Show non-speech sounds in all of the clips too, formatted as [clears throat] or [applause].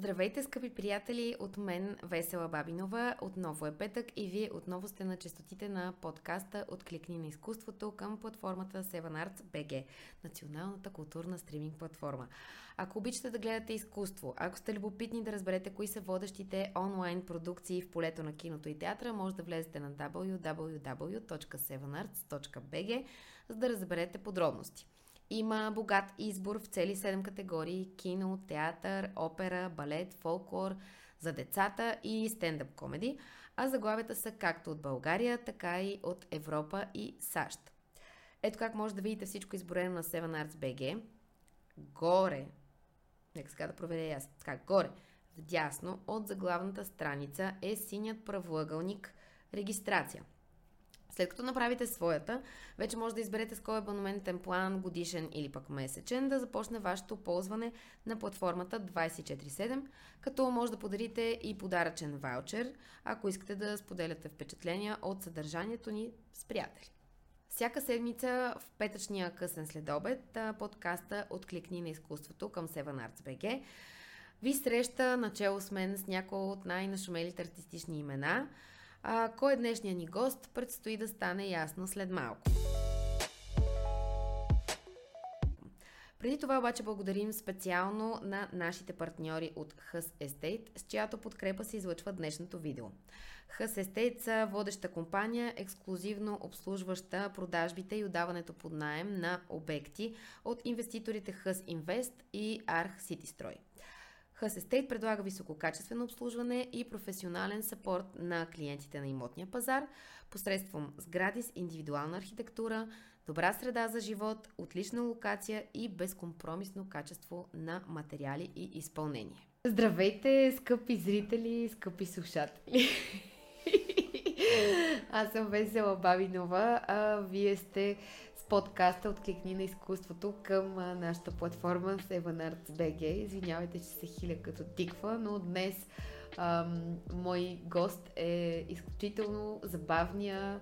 Здравейте, скъпи приятели! От мен Весела Бабинова. Отново е петък и вие отново сте на частотите на подкаста Откликни на изкуството към платформата Seven Arts BG, националната културна стриминг платформа. Ако обичате да гледате изкуство, ако сте любопитни да разберете кои са водещите онлайн продукции в полето на киното и театра, може да влезете на www.sevenarts.bg, за да разберете подробности. Има богат избор в цели 7 категории кино, театър, опера, балет, фолклор, за децата и стендъп комеди, а заглавията са както от България, така и от Европа и САЩ. Ето как може да видите всичко изборено на 7 Arts BG. Горе, нека сега да проверя аз, така, горе, вдясно от заглавната страница е синият правоъгълник регистрация – след като направите своята, вече може да изберете с кой абонаментен план, годишен или пък месечен, да започне вашето ползване на платформата 24-7, като може да подарите и подаръчен ваучер, ако искате да споделяте впечатления от съдържанието ни с приятели. Всяка седмица в петъчния късен следобед подкаста Откликни на изкуството към Seven Arts BG ви среща начало с мен с някои от най-нашумелите артистични имена – а, кой е днешният ни гост, предстои да стане ясно след малко. Преди това обаче благодарим специално на нашите партньори от Hus Estate, с чиято подкрепа се излъчва днешното видео. Hus Estate са водеща компания, ексклюзивно обслужваща продажбите и отдаването под найем на обекти от инвеститорите Hus Invest и Arch City Строй. Hus Estate предлага висококачествено обслужване и професионален сапорт на клиентите на имотния пазар посредством сгради с индивидуална архитектура, добра среда за живот, отлична локация и безкомпромисно качество на материали и изпълнение. Здравейте, скъпи зрители, скъпи слушатели! [laughs] Аз съм Весела Бабинова, а вие сте подкаста Откликни на изкуството към нашата платформа Seven Arts BG. Извинявайте, че се хиля като тиква, но днес ам, мой гост е изключително забавния,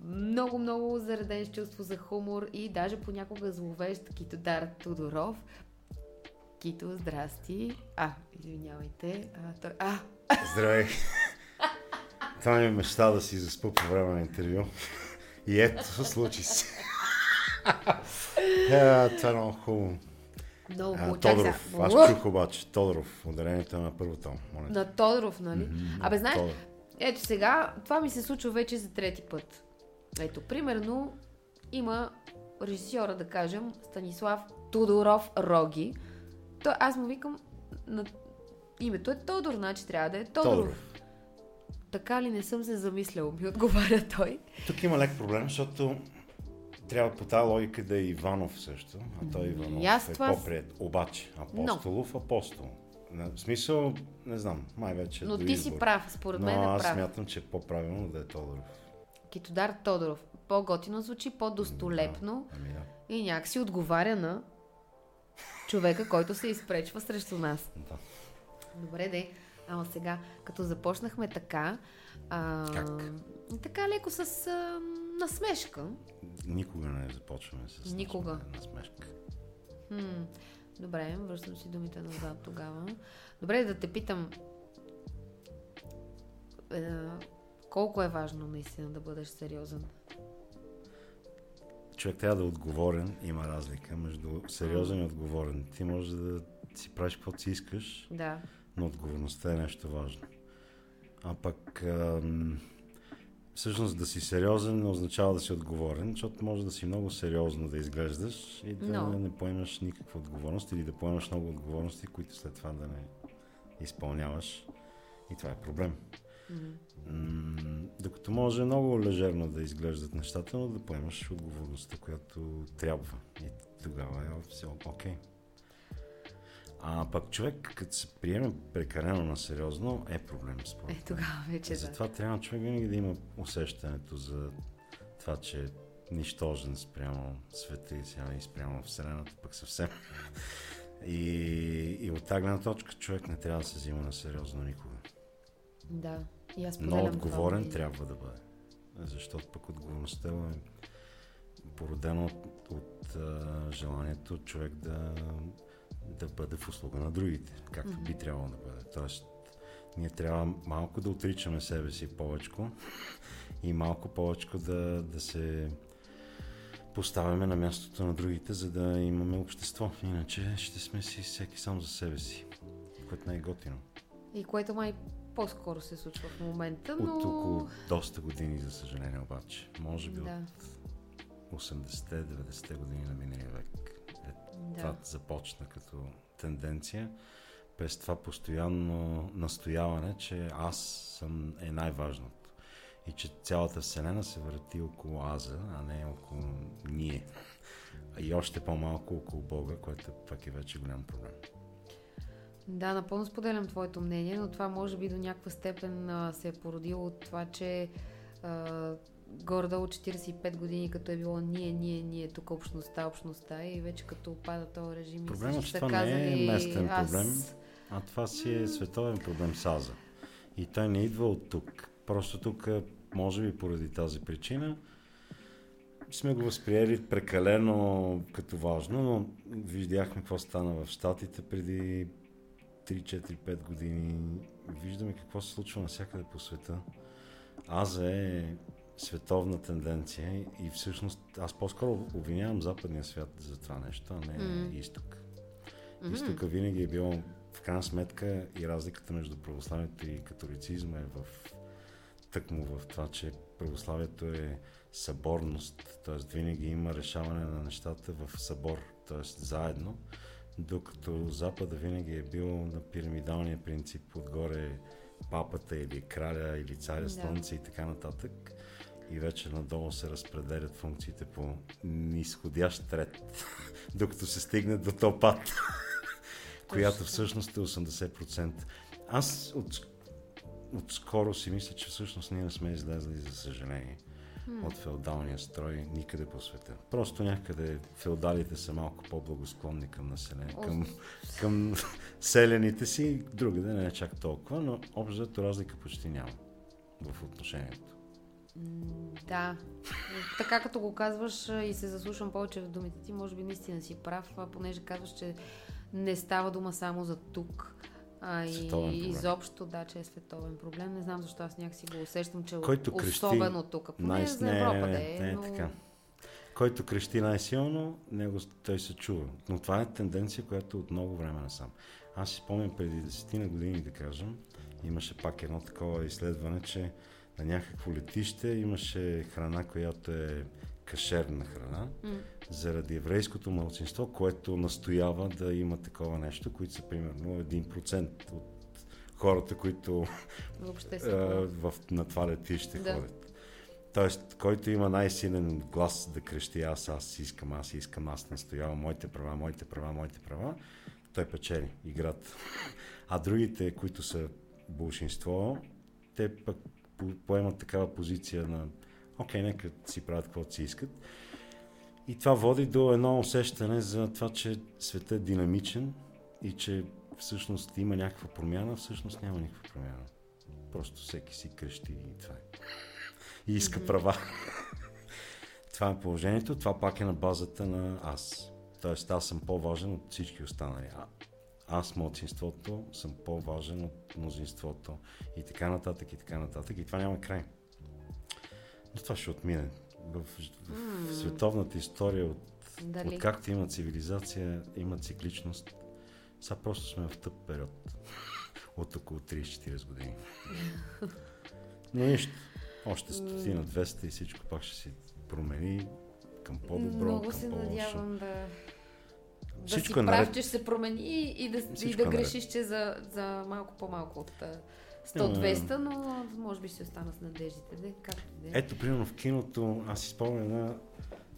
много-много зареден с чувство за хумор и даже понякога зловещ Китодар Тодоров. Кито, здрасти. А, извинявайте. А, той... а. Здравей. [laughs] Това ми е мечта да си заспа по време на интервю. И ето, [laughs] случи се. [laughs] е, това е много хубаво. Много хубаво. Тодоров. Аз чух обаче. Тодоров. Ударението на първото. Моля. На Тодоров, нали? Mm-hmm, Абе, знаеш, Тодор. ето сега, това ми се случва вече за трети път. Ето, примерно, има режисьора, да кажем, Станислав Тодоров Роги. То, аз му викам, на... името е Тодор, значи трябва да е Тодоров. Тодоров. Така ли не съм се замислял, ми отговаря той. Тук има лек проблем, защото трябва по тази логика да е Иванов също, а той Иванов Аз е това... по-пред. Обаче, Апостолов, Но. Апостол. В смисъл, не знам, май вече. Но ти избор. си прав, според мен е прав. аз смятам, че е по-правилно да е Тодоров. Китодар Тодоров. По-готино звучи, по-достолепно да, ами да. и някакси отговаря на човека, който се изпречва срещу нас. Да. Добре, де. Ама сега, като започнахме така... А, как? Така леко с а, насмешка. Никога не започваме с Никога. насмешка. Хм, добре, връщам си думите назад тогава. Добре, да те питам. Е, колко е важно наистина да бъдеш сериозен? Човек трябва да е отговорен. Има разлика между сериозен и отговорен. Ти можеш да си правиш каквото си искаш, да. Но отговорността е нещо важно. А пък всъщност да си сериозен не означава да си отговорен, защото може да си много сериозно да изглеждаш и да no. не поемаш никаква отговорност или да поемаш много отговорности, които след това да не изпълняваш. И това е проблем. Mm-hmm. Докато може много лежерно да изглеждат нещата, но да поемаш отговорността, която трябва. И тогава е все окей. Okay. А пък човек, като се приеме прекалено на сериозно, е проблем според Е, тогава вече да. Затова трябва човек винаги да има усещането за това, че е нищожен спрямо света и сега и спрямо Вселената, пък съвсем. [laughs] И, и от тази гледна точка човек не трябва да се взима на сериозно никога. Да, и аз Но отговорен това, трябва да бъде. Защото пък отговорността е породена от, от, от желанието човек да да бъде в услуга на другите, както mm-hmm. би трябвало да бъде. Тоест, ние трябва малко да отричаме себе си повече и малко повече да, да се поставяме на мястото на другите, за да имаме общество. Иначе ще сме си всеки сам за себе си, което не е готино. И което май по-скоро се случва в момента, но... От около доста години, за съжаление обаче. Може би да. от 80-те, 90-те години на миналия век. Е, да. Това започна като тенденция. През това постоянно настояване, че аз съм е най-важното. И че цялата Вселена се върти около Аза, а не около ние. И още по-малко около Бога, което пък е вече голям проблем. Да, напълно споделям твоето мнение, но това може би до някаква степен а, се е породило от това, че а, горе-долу 45 години, като е било ние, ние, ние, тук общността, общността и вече като опада този режим. Проблемът, че това казали, не е местен аз... проблем, а това си е световен проблем с Аза. И той не идва от тук. Просто тук, може би поради тази причина, сме го възприели прекалено като важно, но видяхме какво стана в Штатите преди 3-4-5 години виждаме какво се случва навсякъде по света. Аза е световна тенденция и всъщност аз по-скоро обвинявам западния свят за това нещо, а не mm. изток. Mm-hmm. Изтока винаги е било в крайна сметка и разликата между православието и католицизма е в тъкмо в това, че православието е съборност, т.е. винаги има решаване на нещата в събор, т.е. заедно докато Запада винаги е бил на пирамидалния принцип, отгоре папата или краля или царя, слънце да. и така нататък. И вече надолу се разпределят функциите по нисходящ ред, [laughs] докато се стигне до топат, [laughs] която всъщност е 80%. Аз от, отскоро си мисля, че всъщност ние не сме излезли, за съжаление от феодалния строй никъде по света. Просто някъде феодалите са малко по-благосклонни към население, към, към [laughs] селените си, други да не е чак толкова, но общо разлика почти няма в отношението. Да. Така като го казваш и се заслушам повече в думите ти, може би наистина си прав, понеже казваш, че не става дума само за тук, а и изобщо, да, че е световен проблем. Не знам защо аз някакси го усещам, че Който особено крещи, тук. Поне най- за Европа не, да е. Не, но... така. Който крещи най-силно, него той се чува. Но това е тенденция, която от много време насам. Аз си спомням преди десетина години, да кажем, имаше пак едно такова изследване, че на някакво летище имаше храна, която е кашерна храна, mm. заради еврейското младсинство, което настоява да има такова нещо, които са примерно 1% от хората, които Въобще а, в, на това летище да. ходят. Тоест, който има най-силен глас да крещи аз, аз искам, аз искам, аз настоявам моите права, моите права, моите права, той печели играта. [laughs] А другите, които са большинство, те пък поемат такава позиция на окей, нека си правят каквото си искат. И това води до едно усещане за това, че светът е динамичен и че всъщност има някаква промяна, всъщност няма никаква промяна. Просто всеки си крещи и това е. И иска mm-hmm. права. това е положението. Това пак е на базата на аз. Тоест аз съм по-важен от всички останали. А, аз, младсинството, съм по-важен от мнозинството. И така нататък, и така нататък. И това няма край. Но това ще отмине. В, в, световната история, от, Дали? от както има цивилизация, има цикличност. Сега просто сме в тъп период. [laughs] от около 30-40 години. Но нищо. Още стотина, 200 и всичко пак ще си промени към по-добро, Много към се по-лошо. надявам да, да всичко си е прав, че ще се промени и да, и да е грешиш, че за, за малко по-малко от 100-200, но може би ще остана с надеждите. Де, както де. Ето, примерно в киното, аз си спомням една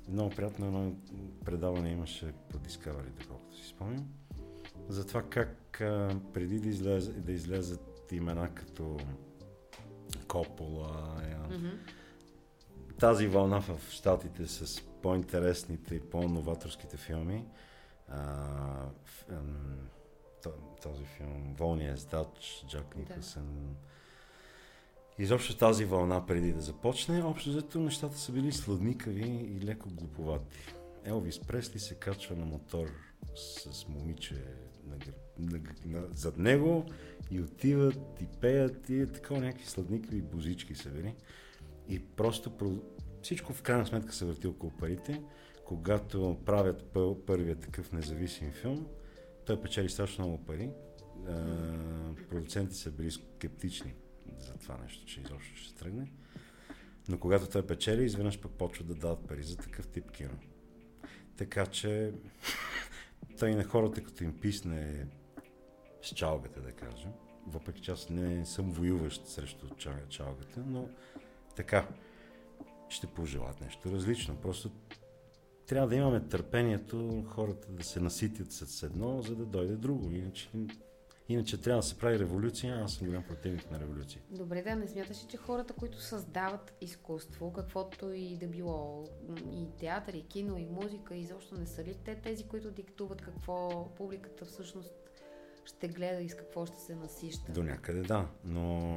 много приятно едно предаване имаше по Discovery, доколкото си спомням, за това как а, преди да, излез, да излезат имена като Копола, mm-hmm. тази вълна в Штатите с по-интересните и по-новаторските филми, а, този филм Волния здач, Джак Никълсън. Да. Изобщо тази вълна преди да започне, общо взето нещата са били сладникави и леко глуповати. Елвис Пресли се качва на мотор с момиче на, на, на, зад него и отиват и пеят и е такова някакви сладникави бузички са били. И просто всичко в крайна сметка се върти около парите. Когато правят първия такъв независим филм, той печели страшно много пари. продуцентите са били скептични за това нещо, че изобщо ще тръгне. Но когато той печели, изведнъж пък почва да дават пари за такъв тип кино. Така че той на хората, като им писне с чалгата, да кажем, въпреки че аз не съм воюващ срещу чалгата, но така, ще пожелат нещо различно. Просто трябва да имаме търпението хората да се наситят с едно, за да дойде друго. Иначе, иначе трябва да се прави революция. Аз съм голям противник на революция. Добре, да, не смяташ ли, че хората, които създават изкуство, каквото и да било, и театър, и кино, и музика, изобщо не са ли те тези, които диктуват какво публиката всъщност ще гледа и с какво ще се насища? До някъде да, но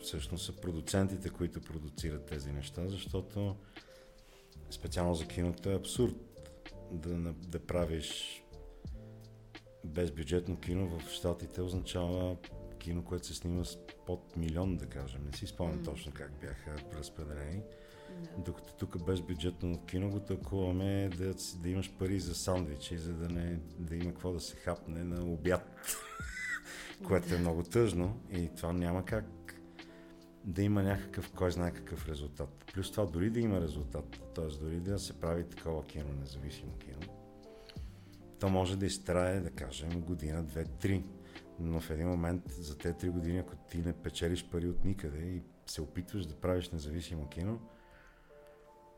всъщност са продуцентите, които продуцират тези неща, защото специално за киното е абсурд да, да правиш безбюджетно кино в Штатите означава кино, което се снима с под милион, да кажем. Не си спомням mm. точно как бяха разпределени. No. Докато тук безбюджетно кино го тълкуваме да, да имаш пари за сандвичи, за да, не, да има какво да се хапне на обяд, [laughs] което е много тъжно и това няма как да има някакъв, кой знае какъв резултат. Плюс това, дори да има резултат, т.е. дори да се прави такова кино, независимо кино, то може да изтрае, да кажем, година, две, три. Но в един момент за тези три години, ако ти не печелиш пари от никъде и се опитваш да правиш независимо кино,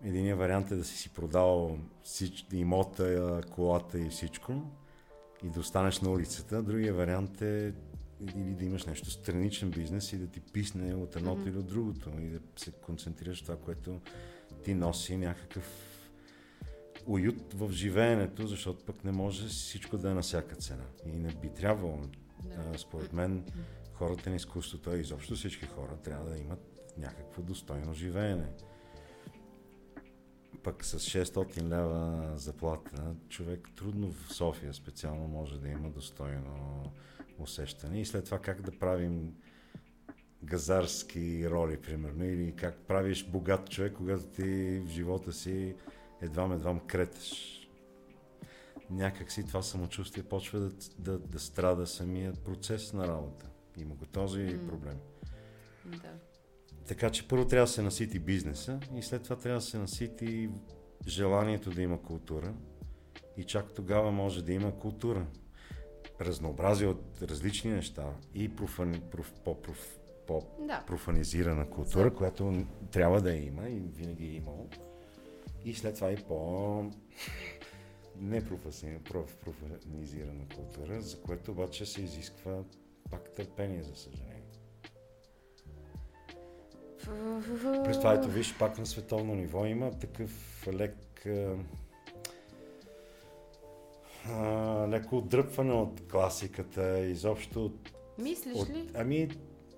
единият вариант е да си си продал всич... имота, колата и всичко и да останеш на улицата. Другия вариант е или да имаш нещо страничен бизнес и да ти писне от едното mm-hmm. или от другото и да се концентрираш в това, което ти носи някакъв уют в живеенето, защото пък не може всичко да е на всяка цена. И не би трябвало. Yeah. Според мен хората на изкуството, а изобщо всички хора, трябва да имат някакво достойно живеене. Пък с 600 лева заплата, човек трудно в София специално може да има достойно усещане и след това как да правим газарски роли, примерно, или как правиш богат човек, когато ти в живота си едвам-едвам кретеш. Някак си това самочувствие почва да, да, да страда самият процес на работа. Има го този mm. проблем. Да. Така че първо трябва да се насити бизнеса и след това трябва да се насити желанието да има култура и чак тогава може да има култура разнообразие от различни неща и профани, проф, по, проф, по да. култура, За... която трябва да има и винаги е имало. И след това и по непрофанизирана култура, за което обаче се изисква пак търпение, за съжаление. През това ето виж, пак на световно ниво има такъв лек а, леко отдръпване от класиката, изобщо от... Мислиш от, ли? Ами,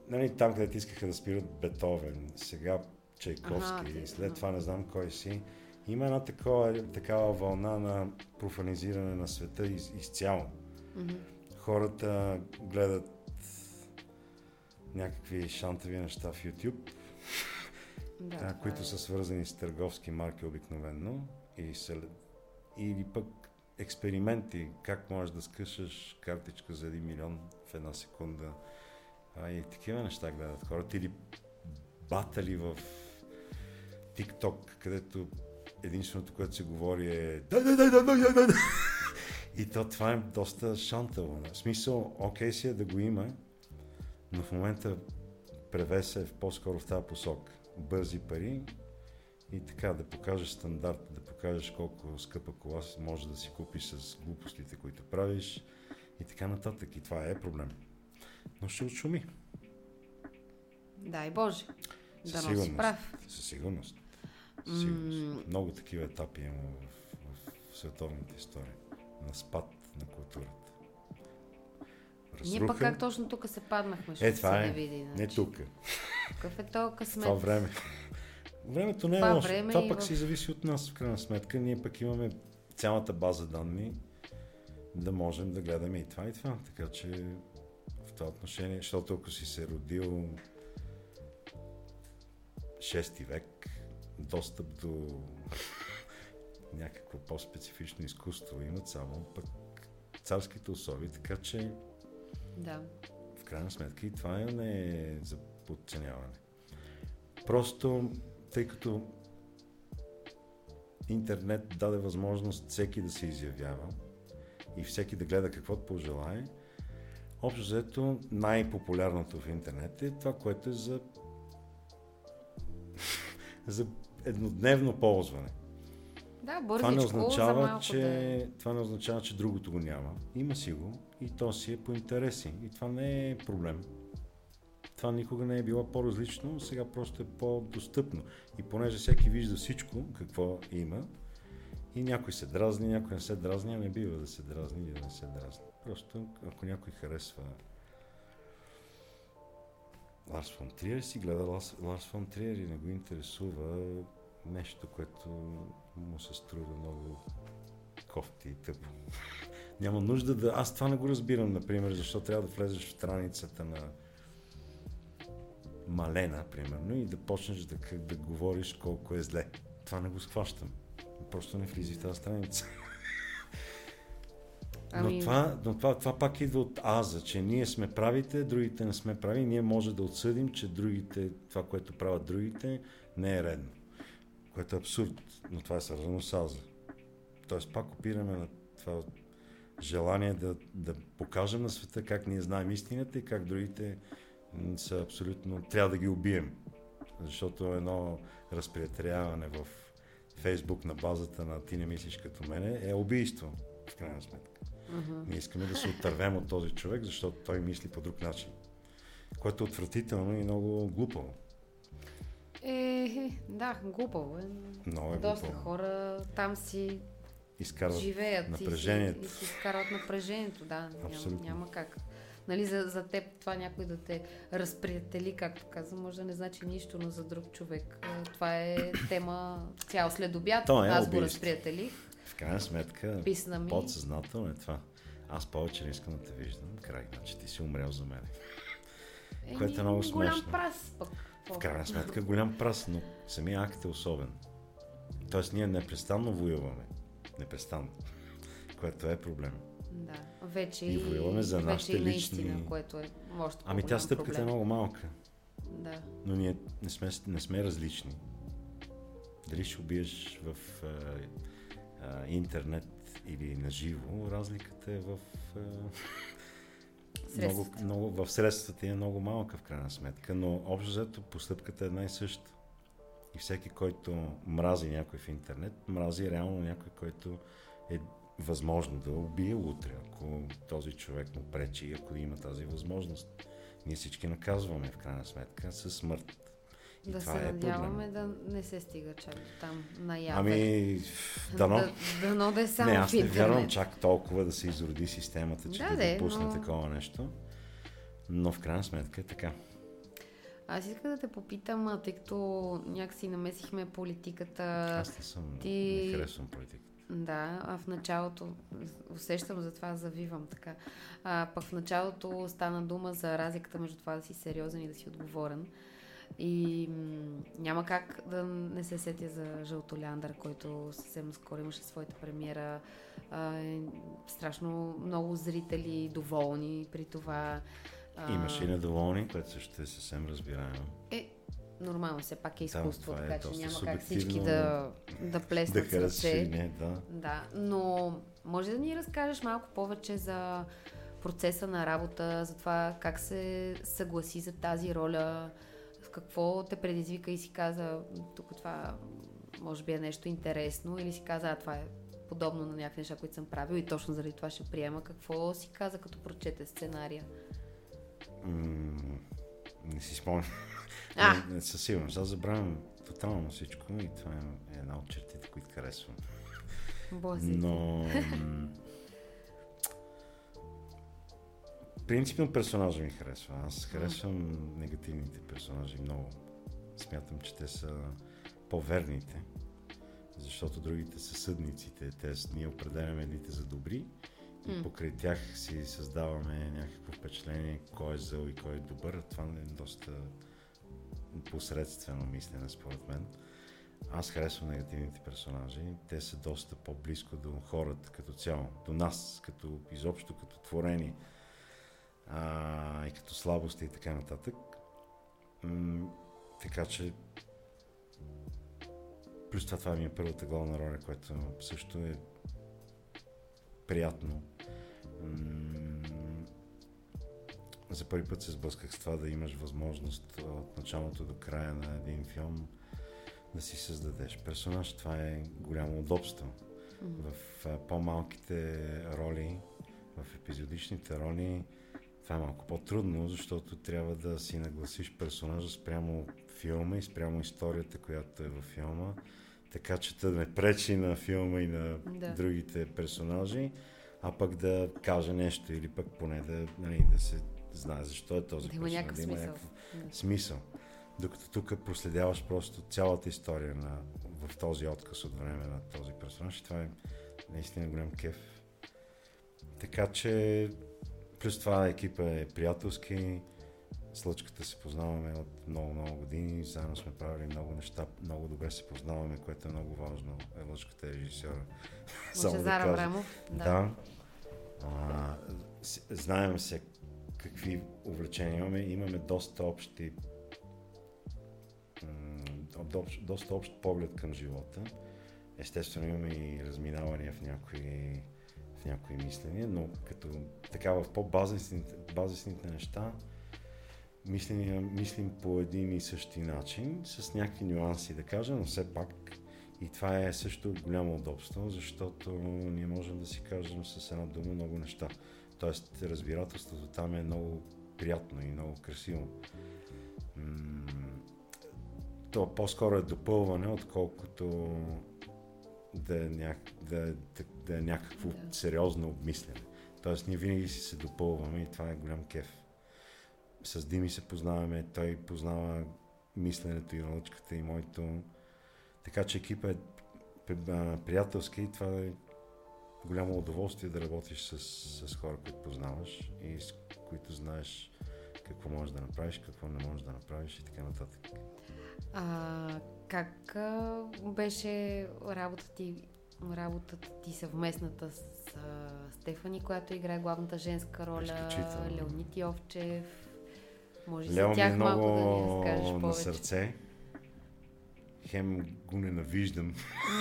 нали, там където искаха да спират Бетовен, сега Чайковски, ага, след това не знам кой си. Има една такова, такава вълна на профанизиране на света из, изцяло. Mm-hmm. Хората гледат някакви шантави неща в YouTube, да, които е... са свързани с търговски марки обикновенно и се, или пък експерименти, как можеш да скъшаш картичка за 1 милион в една секунда. А, и такива неща гледат хората. Или батали в TikTok, където единственото, което се говори е да, да, да, да, да, да. И то това е доста шантаво. В смисъл, окей си е да го има, но в момента превес е по-скоро в тази посока. Бързи пари и така да покажеш стандарт, да покажеш колко скъпа кола може да си купиш с глупостите, които правиш и така нататък. И това е проблем. Но ще отшуми. Дай Боже. Да носи прав. Със сигурност. Със сигурност. Mm. Много такива етапи има в, в, в световната история на спад на културата. Разруха. Ние пък как точно тук се паднахме, е, това е. Не, види, не тук. Какъв е то късмет? това време. Времето не е лошо. Време това пък в... си зависи от нас, в крайна сметка. Ние пък имаме цялата база данни да можем да гледаме и това и това. Така че в това отношение, защото ако си се родил 6 век, достъп до някакво по-специфично изкуство имат само пък царските особи, така че да. в крайна сметка и това не е за подценяване. Просто, тъй като интернет даде възможност всеки да се изявява и всеки да гледа каквото пожелае, общо взето най-популярното в интернет е това, което е за, [laughs] за еднодневно ползване. Да, това не означава, че, да... това не означава, че другото го няма. Има си го и то си е по интереси. И това не е проблем. Това никога не е било по-различно, сега просто е по-достъпно. И понеже всеки вижда всичко, какво има, и някой се дразни, някой не се дразни, а не бива да се дразни или да не се дразни. Просто ако някой харесва Ларс фон Триер, си гледа Ларс, Ларс фон Триер и не го интересува нещо, което му се струва много кофти и тъпо. [laughs] Няма нужда да... Аз това не го разбирам, например, защо трябва да влезеш в страницата на Малена, примерно, и да почнеш да, да говориш колко е зле. Това не го схващам. Просто не влизай в тази страница. Ами... Но, това, но това, това пак идва от аза, че ние сме правите, другите не сме прави. Ние може да отсъдим, че другите, това, което правят другите, не е редно. Което е абсурд, но това е свързано с аза. Тоест пак опираме на това желание да, да покажем на света как ние знаем истината и как другите са абсолютно... Трябва да ги убием. Защото едно разприятеляване в Фейсбук на базата на ти не мислиш като мене е убийство, в крайна сметка. Uh-huh. Ние искаме да се отървем от този човек, защото той мисли по друг начин. Което е отвратително и много глупаво. Е, да, глупаво е. Много е Доста глупаво. хора там си изкарват живеят напрежението. И си, и си изкарват напрежението, да. Няма, няма как. Нали, за, за теб това някой да те разприятели, както каза, може да не значи нищо, но за друг човек. Това е тема цял след обяд. е Аз го разприятелих. В крайна сметка, Писна ми. подсъзнателно е това. Аз повече не искам да те виждам. Край, значи ти си умрял за мен. Еми, Което е много голям смешно. прас пък. В крайна сметка голям прас, но самия акт е особен. Тоест ние непрестанно воюваме. Непрестанно. Което е проблем. Да, вече И воюваме за нашите лични- което е още Ами тя стъпката проблем. е много малка. Да. Но ние не сме, не сме различни. Дали ще убиеш в а, а, интернет или на живо, разликата е в, а, много, Средствата. много, в средствата е много малка в крайна сметка, но общо взето постъпката е една и съща. И всеки, който мрази някой в интернет, мрази реално някой, който е възможно да убие утре, ако този човек му пречи, ако има тази възможност. Ние всички наказваме в крайна сметка със смърт. И да това се е надяваме проблем. да не се стига чак до там наяве. Ами, [laughs] дано. Да, дано да е само не, аз не вярвам чак толкова да се изроди системата, че Да, да, де, допусне но- такова нещо. Но в крайна сметка е така. Аз исках да те попитам, тъй като някакси намесихме политиката. Аз не съм, ти- не харесвам политика. Да, а в началото, усещам за това, завивам така. А, пък в началото стана дума за разликата между това да си сериозен и да си отговорен. И м- няма как да не се сетя за Жълтоляндър, който съвсем скоро имаше своята премиера. А, е, страшно много зрители доволни при това. А, Имаше и недоволни, което също е съвсем разбираемо. Е, нормално, все пак е изкуство, това е така че доста няма как всички да, да Да плеснат с харесаш ръце. или не, да. Да, но може да ни разкажеш малко повече за процеса на работа, за това как се съгласи за тази роля, в какво те предизвика и си каза, тук това може би е нещо интересно, или си каза, а това е подобно на някакви неща, които съм правил и точно заради това ще приема. Какво си каза, като прочете сценария? М- не си спомням. А! Не, не, със сигурност. Аз забравям тотално всичко и това е една от чертите, които харесвам. Блазите. Но... Принципно персонажа ми харесва. Аз харесвам негативните персонажи много. Смятам, че те са по-верните, защото другите са съдниците. Те ние определяме едните за добри и mm. покрай тях си създаваме някакво впечатление кой е зъл и кой е добър. Това е доста посредствено мислене, според мен. Аз харесвам негативните персонажи. Те са доста по-близко до хората като цяло, до нас, като изобщо като творени а, и като слабости и така нататък. М- така че плюс това, това ми е първата главна роля, което също е приятно. М- за първи път се сблъсках с това да имаш възможност от началото до края на един филм да си създадеш персонаж. Това е голямо удобство. Mm-hmm. В а, по-малките роли, в епизодичните роли, това е малко по-трудно, защото трябва да си нагласиш персонажа спрямо филма и спрямо историята, която е във филма, така че да не пречи на филма и на да. другите персонажи, а пък да каже нещо или пък поне да, нали, да се знае защо е този да. Има да има някакъв смисъл. Докато тук проследяваш просто цялата история на, в този отказ от време на този персонаж и това е наистина голям кеф. Така че плюс това екипа е приятелски, с Лъчката се познаваме от много-много години, заедно сме правили много неща, много добре се познаваме, което е много важно. Е, Лъчката е режисьора. [laughs] Лъчезар да Аврамов. Да. да. А, знаем се какви увлечения имаме. Имаме доста общи доста общ поглед към живота. Естествено имаме и разминавания в някои, в някои мисления, но като така в по-базисните неща мислим, мислим по един и същи начин, с някакви нюанси да кажа, но все пак и това е също голямо удобство, защото ние можем да си кажем с една дума много неща. Тоест, разбирателството там е много приятно и много красиво то по-скоро е допълване, отколкото да е, ня... да, да, да е някакво да. сериозно обмислене. Тоест ние винаги си се допълваме и това е голям кеф. С Дими се познаваме, той познава мисленето и научката и моето. Така че екипа е приятелски и това е голямо удоволствие да работиш с, с хора, които познаваш и с които знаеш какво можеш да направиш, какво не можеш да направиш и така нататък. А, как а, беше работата ти, работата ти съвместната с а, Стефани, която играе главната женска роля, Леонид Йовчев? Може Лео за тях ми малко много да ни разкажеш повече. на сърце. Хем го ненавиждам.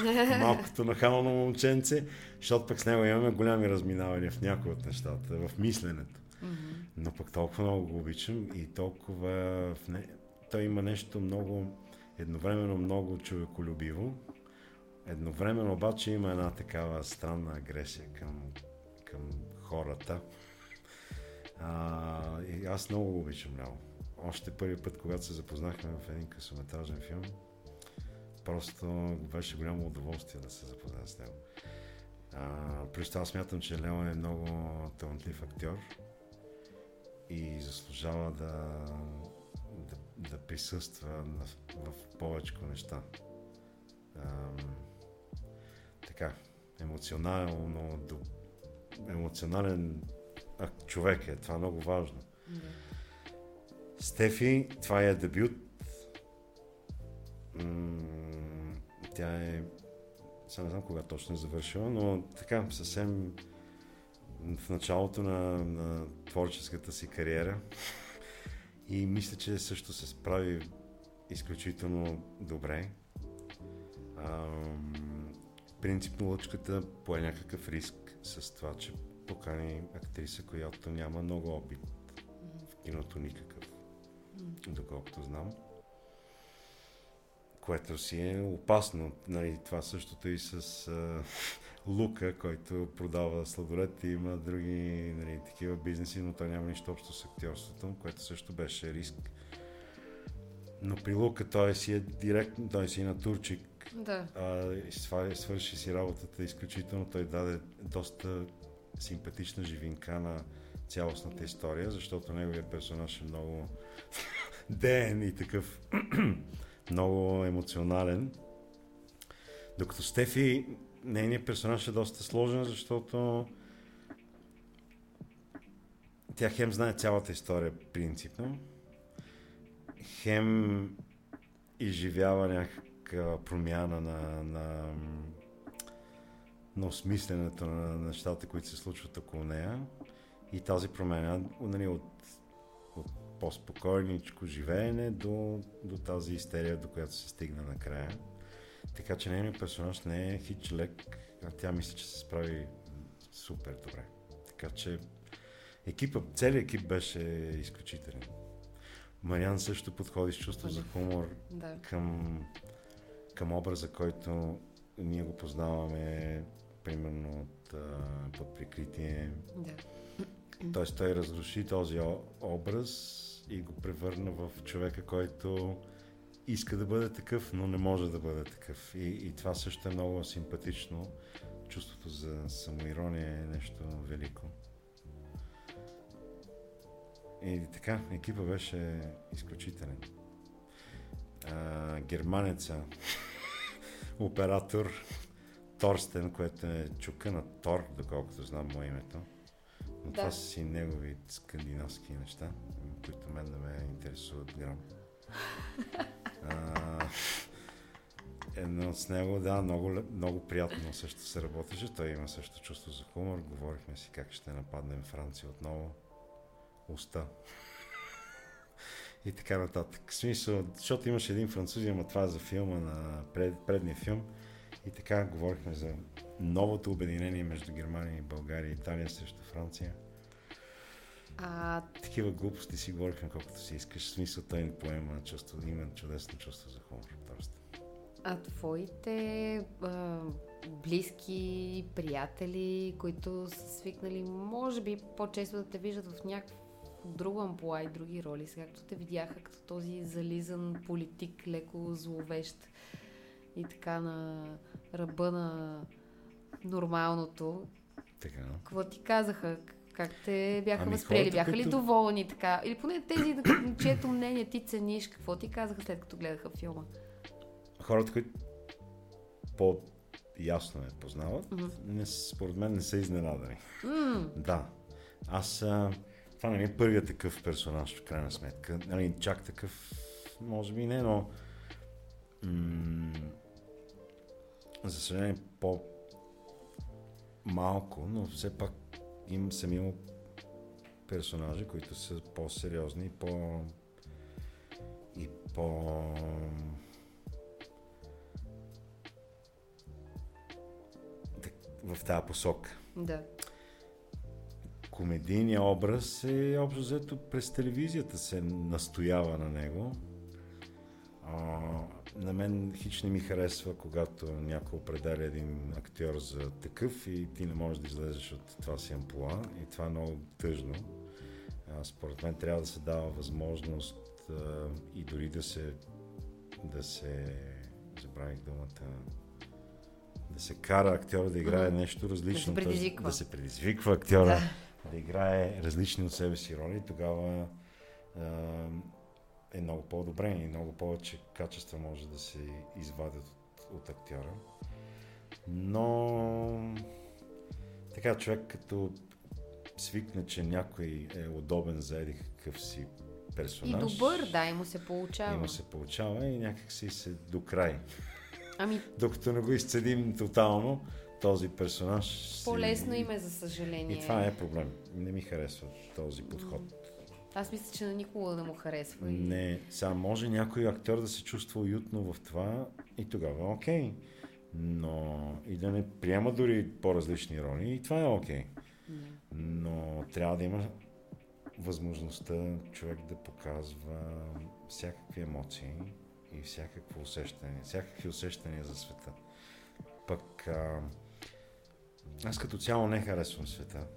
[laughs] Малкото нахално момченце, защото пък с него имаме голями разминавания в някои от нещата, в мисленето. Mm-hmm. Но пък толкова много го обичам и толкова в не... той има нещо много едновременно много човеколюбиво, едновременно обаче има една такава странна агресия към, към хората. А, и аз много го обичам Ляо. Още първи път, когато се запознахме в един късометражен филм, просто беше голямо удоволствие да се запозная с него. А, плюс това смятам, че Лео е много талантлив актьор и заслужава да, да присъства на, в повече неща. Ам, така, емоционално, до, емоционален а, човек е. Това е много важно. Да. Стефи, това е дебют. М- тя е... Сега не знам кога точно е завършила, но така, съвсем в началото на, на творческата си кариера. И мисля, че също се справи изключително добре. Ам, принципно лъчката пое някакъв риск с това, че покани актриса, която няма много опит в киното никакъв, доколкото знам. Което си е опасно. Нали, това същото и с а, [laughs] Лука, който продава сладолет и има други нали, такива бизнеси, но той няма нищо общо с актьорството, което също беше риск. Но при Лука той си е директно, той си е на турчик. Да. А, свърши си работата изключително. Той даде доста симпатична живинка на цялостната история, защото неговия персонаж е много [laughs] ден и такъв [clears throat] много емоционален. Докато Стефи, нейният персонаж е доста сложен, защото тя хем знае цялата история принципно, хем изживява някаква промяна на, на, на осмисленето на нещата, които се случват около нея. И тази промяна нали, от, по-спокойничко живеене до, до тази истерия, до която се стигна накрая. Така че нейният персонаж не е хич лек, а тя мисля, че се справи супер добре. Така че екипа, целият екип беше изключителен. Мариан също подходи с чувство за хумор да. към, към образа, който ние го познаваме примерно от, под прикритие. Да. Тоест той разруши този образ и го превърна в човека, който иска да бъде такъв, но не може да бъде такъв. И, и това също е много симпатично. Чувството за самоирония е нещо велико. И така, екипа беше изключителен. А, германеца, оператор Торстен, което е чука на Тор, доколкото знам му името. Но да. това са си негови скандинавски неща, които мен да ме интересуват грам. а, [laughs] едно с него, да, много, много приятно също се работеше. Той има също чувство за хумор. Говорихме си как ще нападнем Франция отново уста. [laughs] и така нататък. В смисъл, защото имаше един французи, ама това за филма на пред, предния филм. И така говорихме за новото обединение между Германия и България Италия срещу Франция. А... Такива глупости си говорихме колкото си искаш. В смисъл той не поема чувство, има чудесно чувство за хумор. Тоест. А твоите а, близки, приятели, които са свикнали, може би по-често да те виждат в някакъв друго ампула и други роли, сега като те видяха като този зализан политик, леко зловещ и така на ръба на нормалното. Така. Какво ти казаха? Как те бяха Ами възприели? хората, Бяха ли доволни така? Или поне тези, чието мнение ти цениш, какво ти казаха след като гледаха филма? Хората, които по-ясно ме познават, Мгм. не, според мен не са изненадани. М, Да. Аз... А, това не е първият такъв персонаж, в крайна сметка. Нали, чак такъв, може би не, но... М- за съжаление, по-малко, но все пак им съм имал персонажи, които са по-сериозни и по... и по... В тази посока да. комедийният образ е общо взето през телевизията се настоява на него. А, на мен хич не ми харесва, когато някой определя един актьор за такъв и ти не можеш да излезеш от това си ампула и това е много тъжно. Според мен трябва да се дава възможност и дори да се да се забравих думата да се кара актьора да играе нещо различно. Да се т.е. предизвиква. Да се предизвиква актьора Да. да играе различни от себе си роли, тогава е много по-добре и много повече качества може да се извадят от, от актьора. Но така човек като свикне, че някой е удобен за еди какъв си И персонаж. добър, да, и му се получава. И му се получава и някак си се до край. Ами, Докато не го изцедим тотално, този персонаж... си- по-лесно им е, за съжаление. И това е проблем. Не ми харесва този подход. Аз мисля, че на никога не му харесва. Не, сега може някой актьор да се чувства уютно в това и тогава е окей. Но и да не приема дори по-различни роли и това е окей. Но трябва да има възможността човек да показва всякакви емоции и всякакво усещане, всякакви усещания за света. Пък а, аз като цяло не харесвам света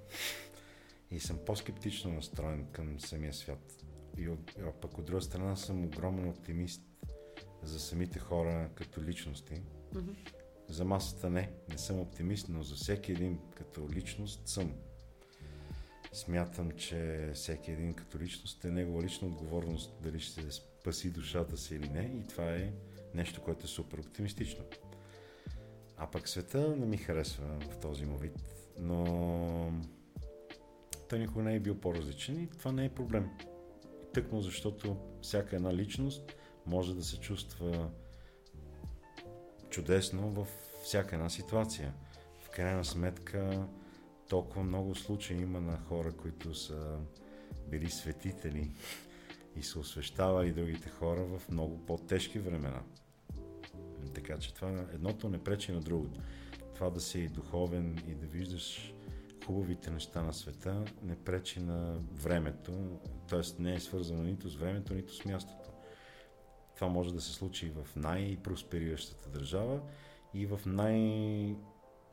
и съм по-скептично настроен към самия свят. И от, пък от друга страна съм огромен оптимист за самите хора като личности. Мгм. За масата не, не съм оптимист, но за всеки един като личност съм. Смятам, че всеки един като личност е негова лична отговорност дали ще спаси душата си или не. И това е нещо, което е супер оптимистично. А пък света не ми харесва в този му вид. Но той никога не е бил по-различен и това не е проблем. Тъкмо защото всяка една личност може да се чувства чудесно в всяка една ситуация. В крайна сметка толкова много случаи има на хора, които са били светители и са освещавали другите хора в много по-тежки времена. Така че това едното не пречи на другото. Това да си духовен и да виждаш хубавите неща на света не пречи на времето, т.е. не е свързано нито с времето, нито с мястото. Това може да се случи и в най-проспериращата държава и в най-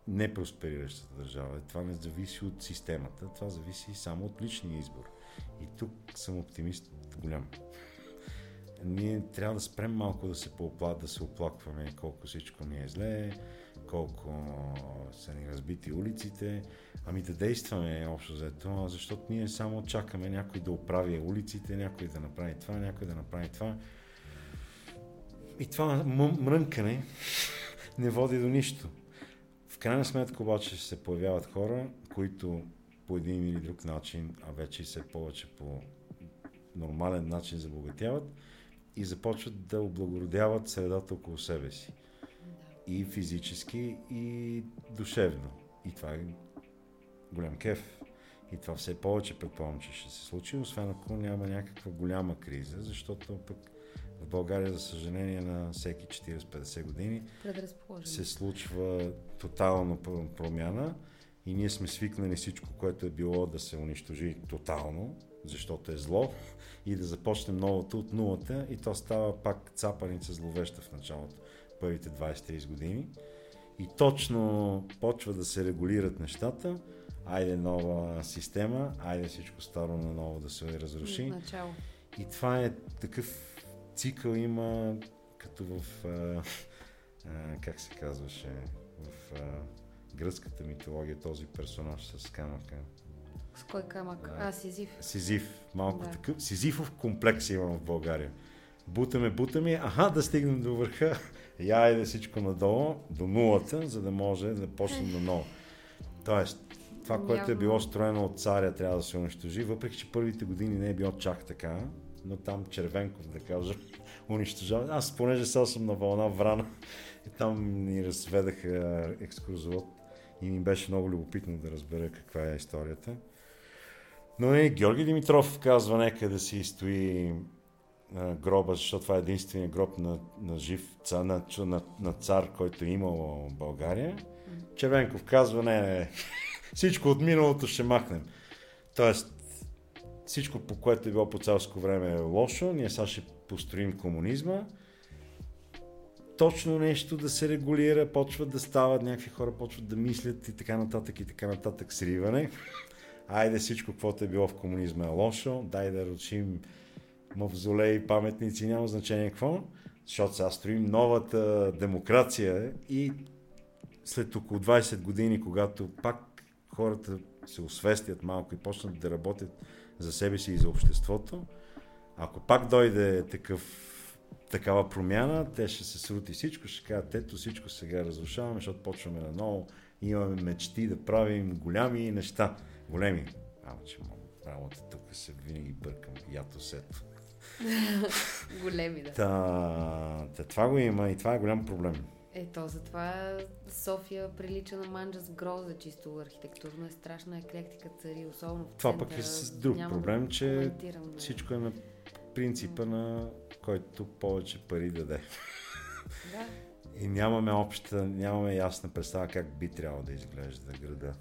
непроспериращата държава. Това не зависи от системата, това зависи само от личния избор. И тук съм оптимист голям. Ние трябва да спрем малко да се, поопла, да се оплакваме колко всичко ни е зле, колко са ни разбити улиците. Ами да действаме общо взето, защото ние само чакаме някой да оправи улиците, някой да направи това, някой да направи това. И това мрънкане [laughs] не води до нищо. В крайна сметка обаче се появяват хора, които по един или друг начин, а вече все повече по нормален начин забогатяват и започват да облагородяват средата около себе си. И физически, и душевно. И това е голям кеф. И това все повече предполагам, че ще се случи, освен ако няма някаква голяма криза, защото пък в България, за съжаление, на всеки 40-50 години се случва тотална промяна и ние сме свикнали всичко, което е било да се унищожи тотално, защото е зло, и да започнем новото от нулата и то става пак цапаница зловеща в началото, първите 20-30 години. И точно почва да се регулират нещата, айде нова система, айде всичко старо на ново да се разруши. Начало. И това е такъв цикъл има като в а, а, как се казваше в а, гръцката митология този персонаж с камъка. С кой камък? А, Сизиф. Сизиф. Малко да. такъв. Сизифов комплекс имам в България. Бутаме, бутаме, аха, да стигнем до върха. Я да всичко надолу, до нулата, за да може да почнем на ново. Тоест, това, което е било строено от царя, трябва да се унищожи, въпреки че първите години не е било чак така, но там Червенков, да кажа, [laughs] унищожава. Аз, понеже сега съм на вълна Врана, и там ни разведаха екскурзовод и ми беше много любопитно да разбера каква е историята. Но не, Георги Димитров казва, нека да си стои гроба, защото това е единствения гроб на, на жив цар, на, на, на цар, който е имал България. Червенков казва, не, не, [laughs] всичко от миналото ще махнем. Тоест, всичко, по което е било по царско време е лошо, ние сега ще построим комунизма, точно нещо да се регулира, почват да стават, някакви хора почват да мислят и така нататък и така нататък сриване. Айде всичко, каквото е било в комунизма е лошо, дай да рушим мавзолеи, паметници, няма значение какво, защото сега строим новата демокрация и след около 20 години, когато пак хората се освестят малко и почнат да работят за себе си и за обществото, ако пак дойде такъв такава промяна, те ще се срути всичко, ще кажат, ето всичко сега разрушаваме, защото почваме наново, имаме мечти да правим голями неща. Големи. Ама, че работа тук се винаги бъркам. Ято сето. [laughs] Големи, да. Та, та, това го има и това е голям проблем. Ето, затова София прилича на манджа с гроза, чисто архитектурно е страшна еклектика цари, особено в Това пък е с друг Няма проблем, че всичко е на принципа на който повече пари даде. Да. И нямаме обща, нямаме ясна представа как би трябвало да изглежда града.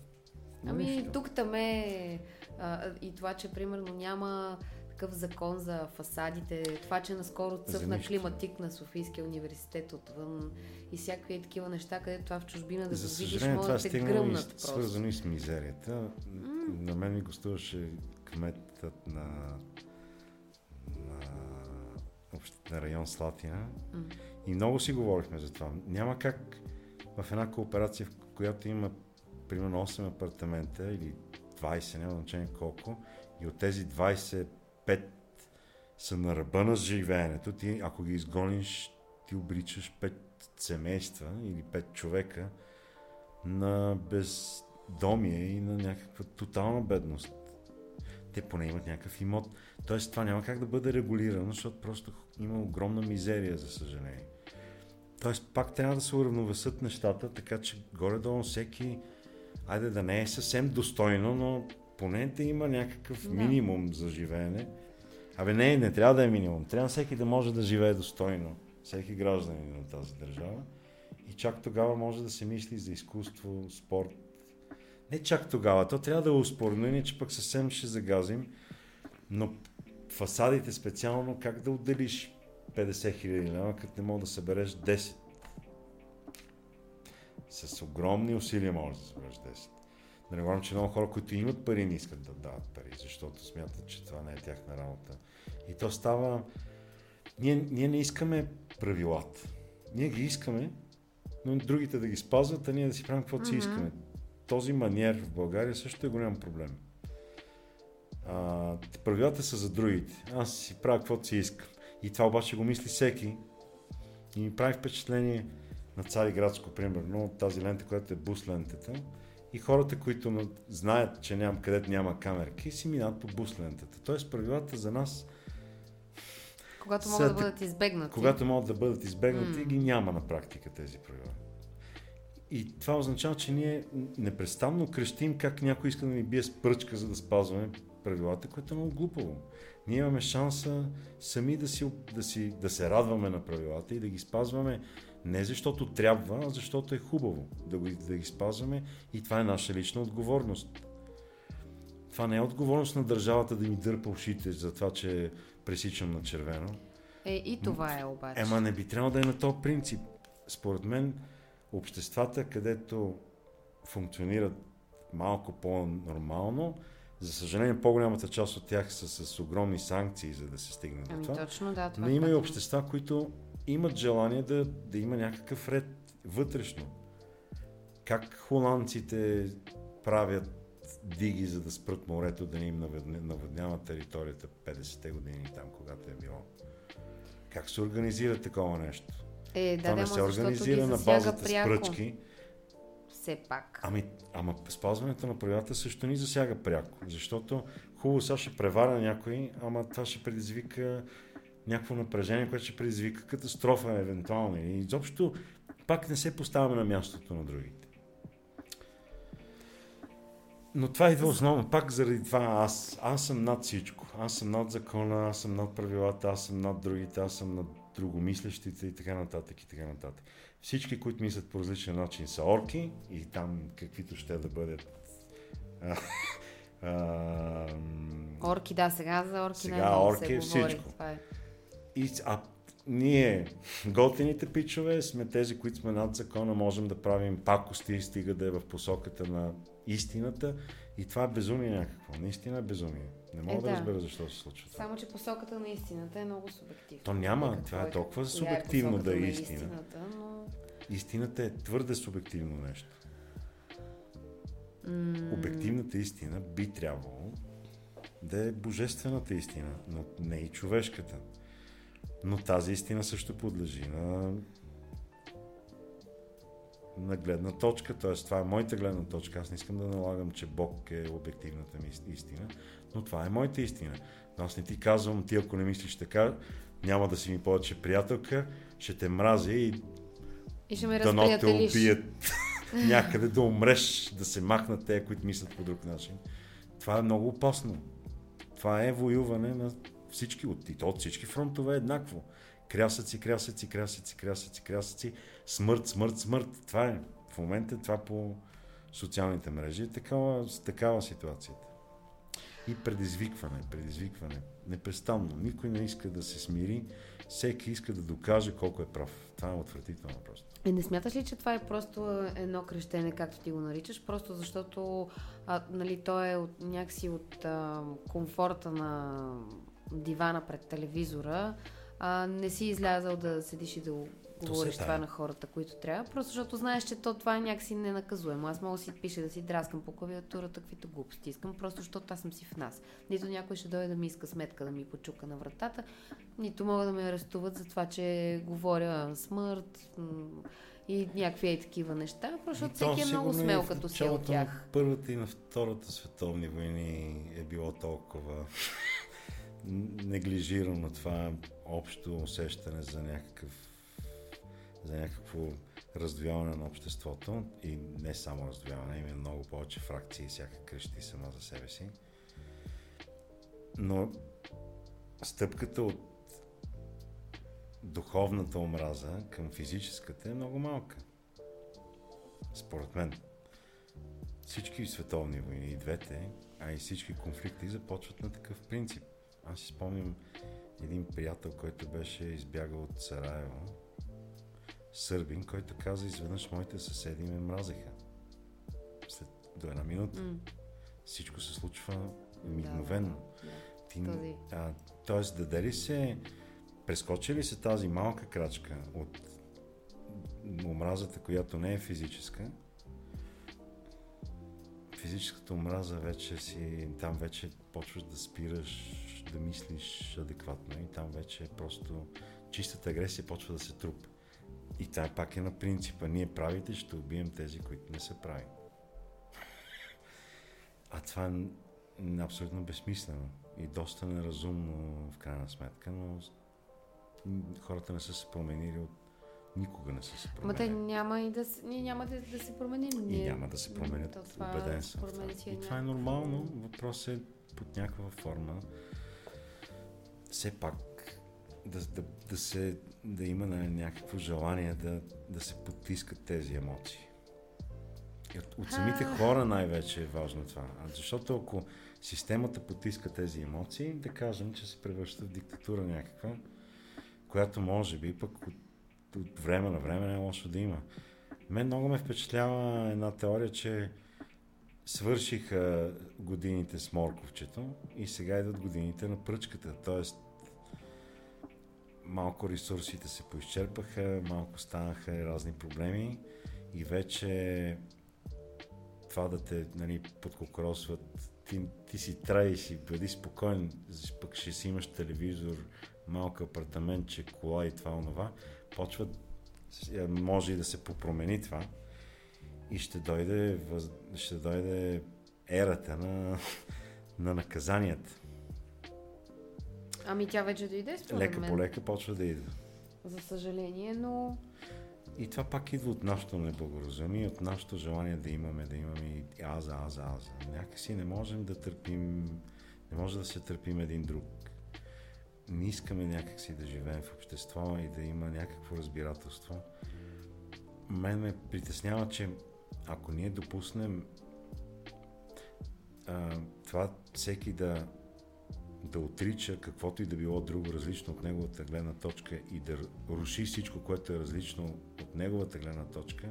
Ами тук там е а, и това, че примерно няма такъв закон за фасадите, това, че наскоро цъфна климатик на Софийския университет отвън и всякакви такива неща, където това в чужбина да за го видиш, може да те гръмнат просто. свързано и с мизерията. Mm. На мен ми гостуваше кметът на на район Слатина. Mm. И много си говорихме за това. Няма как в една кооперация, в която има примерно 8 апартамента или 20, няма значение колко, и от тези 25 са на ръба на живеенето. Ти, ако ги изгониш, ти обричаш пет семейства или пет човека на бездомие и на някаква тотална бедност. Те поне имат някакъв имот. Тоест това няма как да бъде регулирано, защото просто има огромна мизерия, за съжаление. Тоест пак трябва да се уравновесат нещата, така че горе-долу всеки, айде да не е съвсем достойно, но поне да има някакъв да. минимум за живеене. Абе не, не трябва да е минимум. Трябва всеки да може да живее достойно. Всеки гражданин на тази държава. И чак тогава може да се мисли за изкуство, спорт. Не чак тогава. То трябва да е успорно, иначе пък съвсем ще загазим. Но фасадите специално, как да отделиш 50 хиляди лева, като не мога да събереш 10. С огромни усилия може да събереш 10. Да не говорим, че много хора, които имат пари, не искат да дават пари, защото смятат, че това не е тяхна работа. И то става... Ние, ние не искаме правилата. Ние ги искаме, но другите да ги спазват, а ние да си правим каквото mm-hmm. си искаме. Този маниер в България също е голям проблем. А, правилата са за другите. Аз си правя каквото си искам. И това обаче го мисли всеки. И ми прави впечатление на Цариградско, примерно, тази лента, която е бус лентата. И хората, които знаят, че ням, където няма камерки, си минават по бус лентата. Тоест правилата за нас когато могат да бъдат избегнати. Когато могат да бъдат избегнати, mm. ги няма на практика тези правила. И това означава, че ние непрестанно крещим как някой иска да ни бие с пръчка, за да спазваме правилата, което е много глупаво. Ние имаме шанса сами да, си, да, си, да се радваме на правилата и да ги спазваме не защото трябва, а защото е хубаво да, го, да ги спазваме и това е наша лична отговорност. Това не е отговорност на държавата да ми дърпа ушите за това, че пресичам на червено. Е, и това е обаче. Ема не би трябвало да е на този принцип. Според мен, обществата, където функционират малко по-нормално, за съжаление, по-голямата част от тях са с огромни санкции, за да се стигне ами, до това. Точно, да. Това Но има и общества, които имат желание да, да има някакъв ред вътрешно. Как холандците правят диги, за да спрат морето, да не им наводнява територията 50-те години там, когато е било. Как се организира такова нещо? Е, да, Това не се организира на базата пряко. спръчки. Все пак. Ами, ама спазването на правилата също ни засяга пряко, защото хубаво сега ще преваря някой, ама това ще предизвика някакво напрежение, което ще предизвика катастрофа евентуално. И изобщо пак не се поставяме на мястото на другите. Но това идва основно, пак заради това аз. Аз съм над всичко. Аз съм над закона, аз съм над правилата, аз съм над другите, аз съм над другомислещите и така нататък и така нататък. Всички, които мислят по различен начин са орки и там каквито ще да бъдат [laughs] орки, да, сега за орки сега не орки се е всичко. Това е. И, а ние, готените пичове, сме тези, които сме над закона, можем да правим пакости, стига да е в посоката на истината. И това е безумие някакво. Наистина е безумие. Не мога е, да. да разбера защо се случва това. Само, че посоката на истината е много субективна. То няма. Това е, е толкова е субективно е да е истина. Истината, но... истината е твърде субективно нещо. Mm. Обективната истина би трябвало да е божествената истина, но не и човешката. Но тази истина също подлежи на, на гледна точка, т.е. това е моята гледна точка. Аз не искам да налагам, че Бог е обективната ми истина, но това е моята истина. Но аз не ти казвам, ти ако не мислиш така, няма да си ми повече приятелка, ще те мразя и, и ще ме дано те убият [laughs] някъде да умреш, да се махнат те, които мислят по друг начин. Това е много опасно. Това е воюване на всички, от, от всички фронтове е еднакво. Крясъци, крясъци, крясъци, крясъци, крясъци, смърт, смърт, смърт. Това е. В момента това по социалните мрежи е такава, такава ситуацията. И предизвикване, предизвикване. Непрестанно. Никой не иска да се смири. Всеки иска да докаже колко е прав. Това е отвратително просто. И не смяташ ли, че това е просто едно крещене, както ти го наричаш, просто защото а, нали, то е от, някакси от а, комфорта на дивана пред телевизора, а, не си излязал да седиш и да говориш това на хората, които трябва, просто защото знаеш, че то това е някакси ненаказуемо. Аз мога да си пиша да си драскам по клавиатурата, каквито глупости искам, просто защото аз съм си в нас. Нито някой ще дойде да ми иска сметка да ми почука на вратата, нито мога да ме арестуват за това, че говоря смърт и някакви е такива неща, защото всеки е много смел като си от тях. Първата и на Втората световни войни е било толкова [laughs] неглижирано това общо усещане за някакъв за някакво раздвояване на обществото и не само раздвояване, има много повече фракции, всяка кръщи сама за себе си. Но стъпката от духовната омраза към физическата е много малка. Според мен. Всички световни войни, и двете, а и всички конфликти започват на такъв принцип. Аз си спомням един приятел, който беше избягал от Сараево, сърбин, който каза изведнъж моите съседи ме мразеха. След до една минута. Mm. Всичко се случва мигновенно. Да, да. Ти, Този... а, тоест, да дали се прескочи ли се тази малка крачка от омразата, която не е физическа, физическата омраза вече си, там вече почваш да спираш да мислиш адекватно и там вече просто чистата агресия почва да се трупа. И това пак е на принципа. Ние правите ще убием тези, които не са прави. А това е абсолютно безсмислено и доста неразумно в крайна сметка, но хората не са се променили от никога не са се променили. Ма те няма и да, ние няма да, да се променим. Ние... И няма да се променят, това, убеден съм. Това. И това е нормално. Въпрос е под някаква форма все пак да, да, да, се, да има на някакво желание да, да се потискат тези емоции. От, от самите хора най-вече е важно това. Защото ако системата потиска тези емоции, да кажем, че се превръща в диктатура някаква, която може би пък от, от време на време не е лошо да има. Мен много ме впечатлява една теория, че свършиха годините с морковчето и сега идват годините на пръчката. Тоест, малко ресурсите се поизчерпаха, малко станаха разни проблеми и вече това да те нали, подкокросват, ти, ти си трай си, бъди спокоен, пък ще си имаш телевизор, малко апартаментче, кола и това, онова, почва, е, може и да се попромени това и ще дойде, ще дойде ерата на, на наказанията. Ами тя вече дойде, според Лека по лека почва да идва. За съжаление, но... И това пак идва от нашето неблагоразумие, от нашето желание да имаме, да имаме и аза, аза, аза. Някакси не можем да търпим, не може да се търпим един друг. Не искаме някакси да живеем в общество и да има някакво разбирателство. Мен ме притеснява, че ако ние допуснем а, това всеки да да отрича каквото и да било друго различно от неговата гледна точка и да руши всичко, което е различно от неговата гледна точка,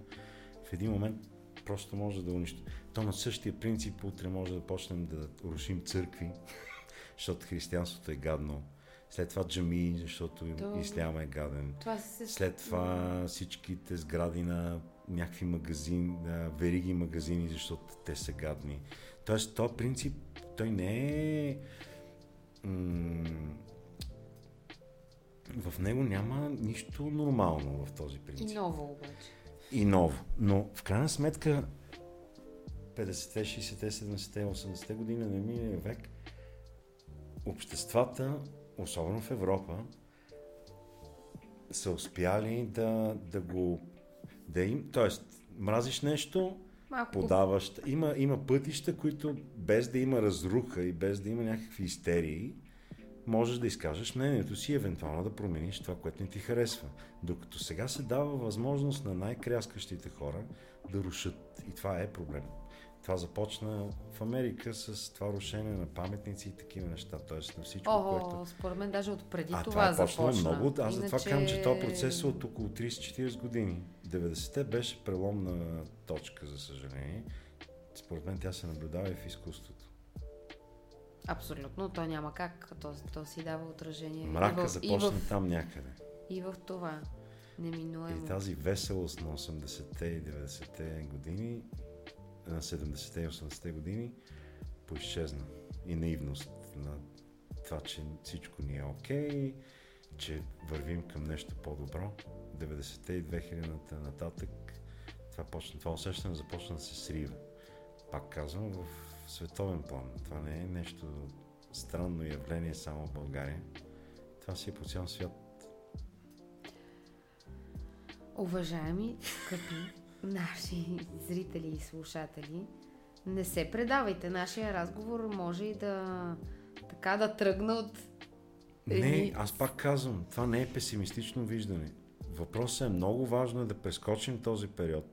в един момент просто може да унищи. То на същия принцип утре може да почнем да рушим църкви, [laughs] защото християнството е гадно. След това джами, защото То... исляма е гаден. Това се... След това всичките сгради на някакви магазини, вериги магазини, защото те са гадни. Тоест, то принцип, той не е в него няма нищо нормално в този принцип. И ново обаче. И ново. Но в крайна сметка 50-те, 60-те, 70-те, 80-те години на миналия век обществата, особено в Европа, са успяли да, да го да им, т.е. мразиш нещо, Малко. подаваш. Има, има пътища, които без да има разруха и без да има някакви истерии, можеш да изкажеш мнението си и евентуално да промениш това, което не ти харесва. Докато сега се дава възможност на най-кряскащите хора да рушат. И това е проблем. Това започна в Америка с това рушение на паметници и такива неща. Тоест на всичко, О, което... според мен даже от преди а, това, това е започна. много. Аз Иначе... затова казвам, че този процес е от около 30-40 години. 90-те беше преломна точка, за съжаление. Според мен тя се наблюдава и в изкуството. Абсолютно, то няма как. То, то си дава отражение. Мрака и в, започна и в, там някъде. И в това. Неминуемо. И тази веселост на 80-те и 90-те години, на 70-те и 80-те години, поизчезна. И наивност на това, че всичко ни е окей, okay, че вървим към нещо по-добро. 90-те и 2000-та нататък това, почна, това усещане започна да се срива. Пак казвам, в световен план. Това не е нещо странно явление само в България. Това си е по цял свят. Уважаеми, скъпи наши зрители и слушатели, не се предавайте. Нашия разговор може и да така да тръгна от... Не, аз пак казвам, това не е песимистично виждане. Въпросът е много важно е да прескочим този период.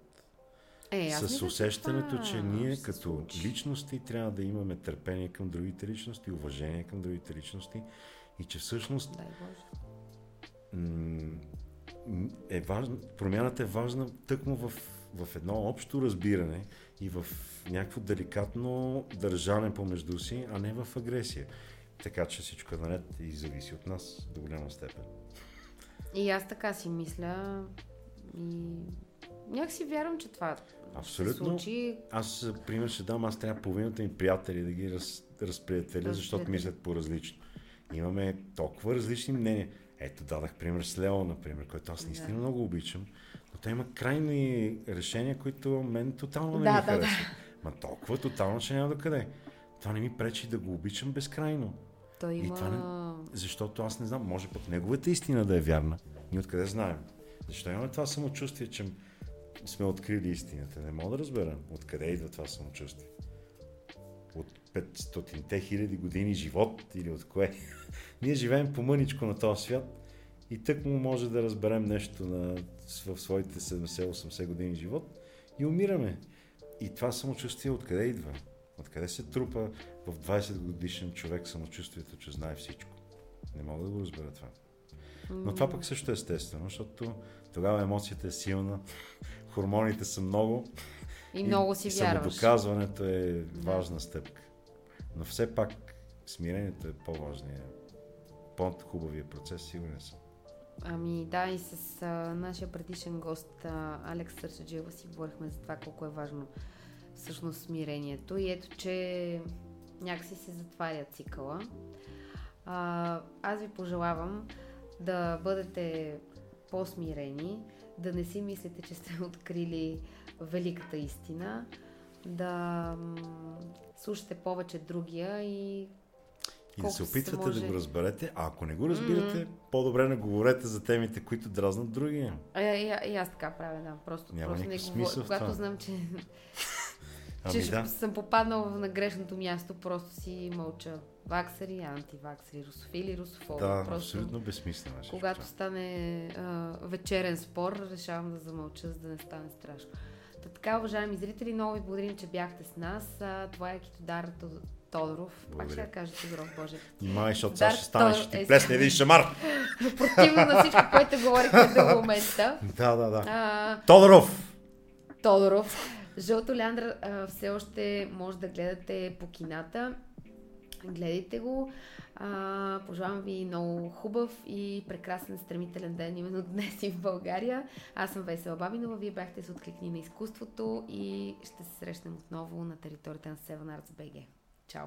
Е, с усещането, че ние като личности трябва да имаме търпение към другите личности, уважение към другите личности и че всъщност Дай Боже. Е важно, промяната е важна тъкмо в, в едно общо разбиране и в някакво деликатно държане помежду си, а не в агресия. Така че всичко е наред и зависи от нас до голяма степен. И аз така си мисля и някак си вярвам, че това Абсолютно. се случи. Аз, пример, ще дам, аз трябва половината ми приятели да ги раз, разприятеля, защото мислят по-различно. Имаме толкова различни мнения. Ето, дадах пример с Лео, например, който аз наистина да. много обичам, но той има крайни решения, които мен тотално не да, ми да, харесват. Да. Ма толкова тотално, че няма до къде. Това не ми пречи да го обичам безкрайно. Той има... И това не... Защото аз не знам, може пък неговата истина да е вярна. Ние откъде знаем? Защо имаме това самочувствие, че сме открили истината? Не мога да разбера откъде идва това самочувствие. От 500-те хиляди години живот или от кое? [laughs] Ние живеем по мъничко на този свят и тък му може да разберем нещо на, в своите 70-80 години живот и умираме. И това самочувствие откъде идва? Откъде се трупа в 20 годишен човек самочувствието, че знае всичко? Не мога да го разбера това. Но това пък също е естествено, защото тогава емоцията е силна, [laughs] хормоните са много. И, много си вярваш. Самодоказването е важна стъпка. Но все пак смирението е по-важният, по-хубавия процес, сигурен съм. Ами да, и с а, нашия предишен гост а, Алекс Сърчаджиева си говорихме за това колко е важно всъщност смирението. И ето, че някакси се затваря цикъла. А, аз ви пожелавам да бъдете по-смирени, да не си мислите, че сте [laughs] открили великата истина, да слушате повече другия и и да се опитвате може... да го разберете, а ако не го разбирате, mm-hmm. по-добре не говорете за темите, които дразнат другия. А, и, и, аз така правя, да. Просто, Няма просто не говоря. Когато това. знам, че, [laughs] ами че да. съм попаднал на грешното място, просто си мълча. Ваксари, антиваксари, русофили, русофоби. Да, просто, абсолютно безсмислено. Е когато стане а, вечерен спор, решавам да замълча, за да не стане страшно. Та така, уважаеми зрители, много ви благодарим, че бяхте с нас. Това е Китодар Тодоров. Благодаря. Пак ще я кажа Тодоров, Боже. Май, защото сега ще станеш, ще ти е, плесне един [laughs] шамар. Противно на всичко, което говорихме до момента. Да, да, да. А, Тодоров! Тодоров. Жълто Ляндра все още може да гледате по кината. Гледайте го. А, пожелавам ви много хубав и прекрасен стремителен ден именно днес и в България. Аз съм Весела Бабинова, вие бяхте с Откликни на изкуството и ще се срещнем отново на територията на Seven Arts BG. Ciao.